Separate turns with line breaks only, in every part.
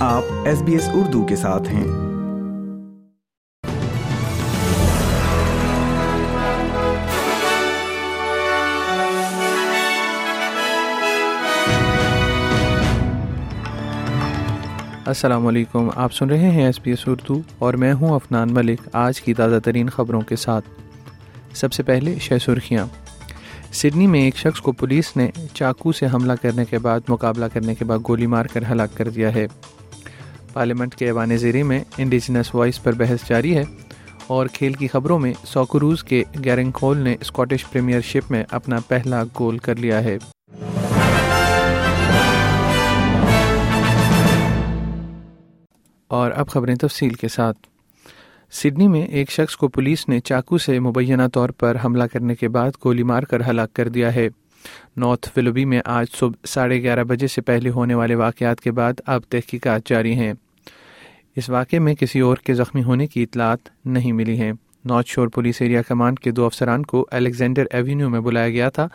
آپ S B S Urdu کے ساتھ ہیں۔
السلام علیکم، آپ سن رہے ہیں ایس بی ایس اردو اور میں ہوں افنان ملک، آج کی تازہ ترین خبروں کے ساتھ۔ سب سے پہلے شہ سرخیاں۔ سڈنی میں ایک شخص کو پولیس نے چاقو سے حملہ کرنے کے بعد مقابلہ کرنے کے بعد گولی مار کر ہلاک کر دیا ہے۔ پارلیمنٹ کے ایوان زیری میں انڈیجنس وائس پر بحث جاری ہے اور کھیل کی خبروں میں سوکروز کے گیرنگ کھول نے اسکاٹش پریمیئر شپ میں اپنا پہلا گول کر لیا ہے۔ اور اب خبریں تفصیل کے ساتھ۔ سڈنی میں ایک شخص کو پولیس نے چاقو سے مبینہ طور پر حملہ کرنے کے بعد گولی مار کر ہلاک کر دیا ہے۔ نارتھ فلوبی میں آج صبح ساڑھے گیارہ بجے سے پہلے ہونے والے واقعات کے بعد اب تحقیقات جاری ہیں۔ اس واقعے میں کسی اور کے زخمی ہونے کی اطلاعات نہیں ملی ہیں۔ نارتھ شور پولیس ایریا کمانڈ کے دو افسران کو الیگزینڈر ایوینیو میں بلایا گیا تھا،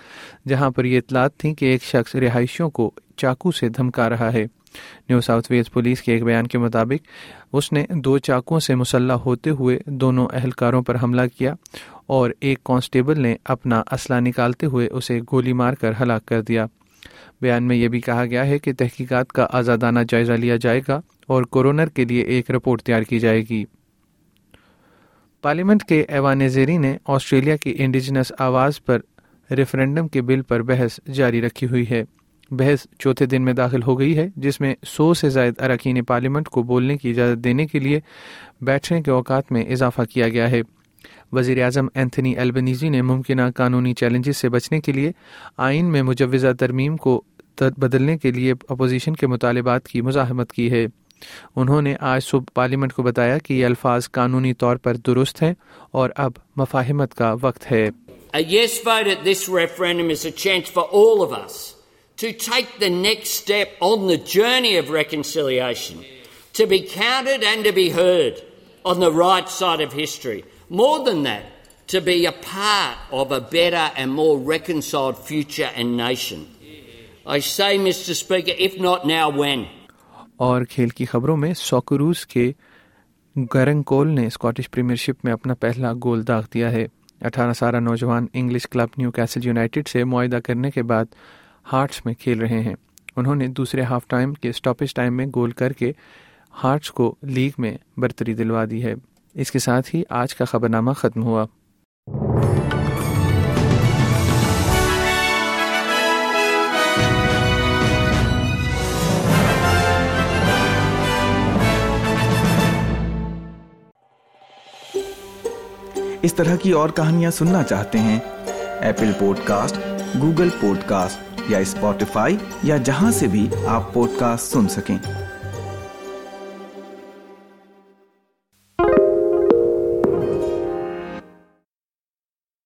جہاں پر یہ اطلاعات تھیں کہ ایک شخص رہائشیوں کو چاقو سے دھمکا رہا ہے۔ نیو ساؤتھ ویلز پولیس کے ایک بیان کے مطابق، اس نے دو چاقوں سے مسلح ہوتے ہوئے دونوں اہلکاروں پر حملہ کیا اور ایک کانسٹیبل نے اپنا اسلحہ نکالتے ہوئے اسے گولی مار کر ہلاک کر دیا۔ بیان میں یہ بھی کہا گیا ہے کہ تحقیقات کا آزادانہ جائزہ لیا جائے گا اور کورونر کے لیے ایک رپورٹ تیار کی جائے گی۔ پارلیمنٹ کے ایوان زیری نے آسٹریلیا کی انڈیجنس آواز پر ریفرینڈم کے بل پر بحث جاری رکھی ہوئی ہے۔ بحث چوتھے دن میں داخل ہو گئی ہے، جس میں سو سے زائد اراکین پارلیمنٹ کو بولنے کی اجازت دینے کے لیے بیٹھنے کے اوقات میں اضافہ کیا گیا ہے۔ وزیر اعظم اینتھنی البنیزی نے ممکنہ قانونی چیلنجز سے بچنے کے لیے آئین میں مجوزہ ترمیم کو بدلنے کے لیے اپوزیشن کے مطالبات کی مزاحمت کی ہے انہوں نے آج صبح پارلیمنٹ کو بتایا کہ یہ الفاظ قانونی طور پر درست ہیں اور اب مفاہمت کا وقت ہے A yes vote at this referendum is a chance for all of us to take the next step on the journey of reconciliation, to be counted and to be heard on the right side of history. More than that, to be a part of a better and more reconciled future and nation. I say, Mr. Speaker, if not now, when? اور کھیل کی خبروں میں sucrose کے گرنگ کول نے Scottish premiere شپ میں اپنا پہلا گول داغ دیا ہے اٹھارہ سالہ نوجوان English club Newcastle United سے معاہدہ کرنے کے بعد ہارٹس میں کھیل رہے ہیں انہوں نے دوسرے ہاف ٹائم کے اسٹاپیج ٹائم میں گول کر کے ہارٹس کو لیگ میں برتری دلوا دی ہے اس کے ساتھ ہی آج کا خبر نامہ ختم ہوا۔
اس طرح کی اور کہانیاں سننا چاہتے ہیں۔ Apple podcast Google podcast یا اسپوٹیفائی یا جہاں سے بھی آپ پوڈ کاسٹ سن سکیں۔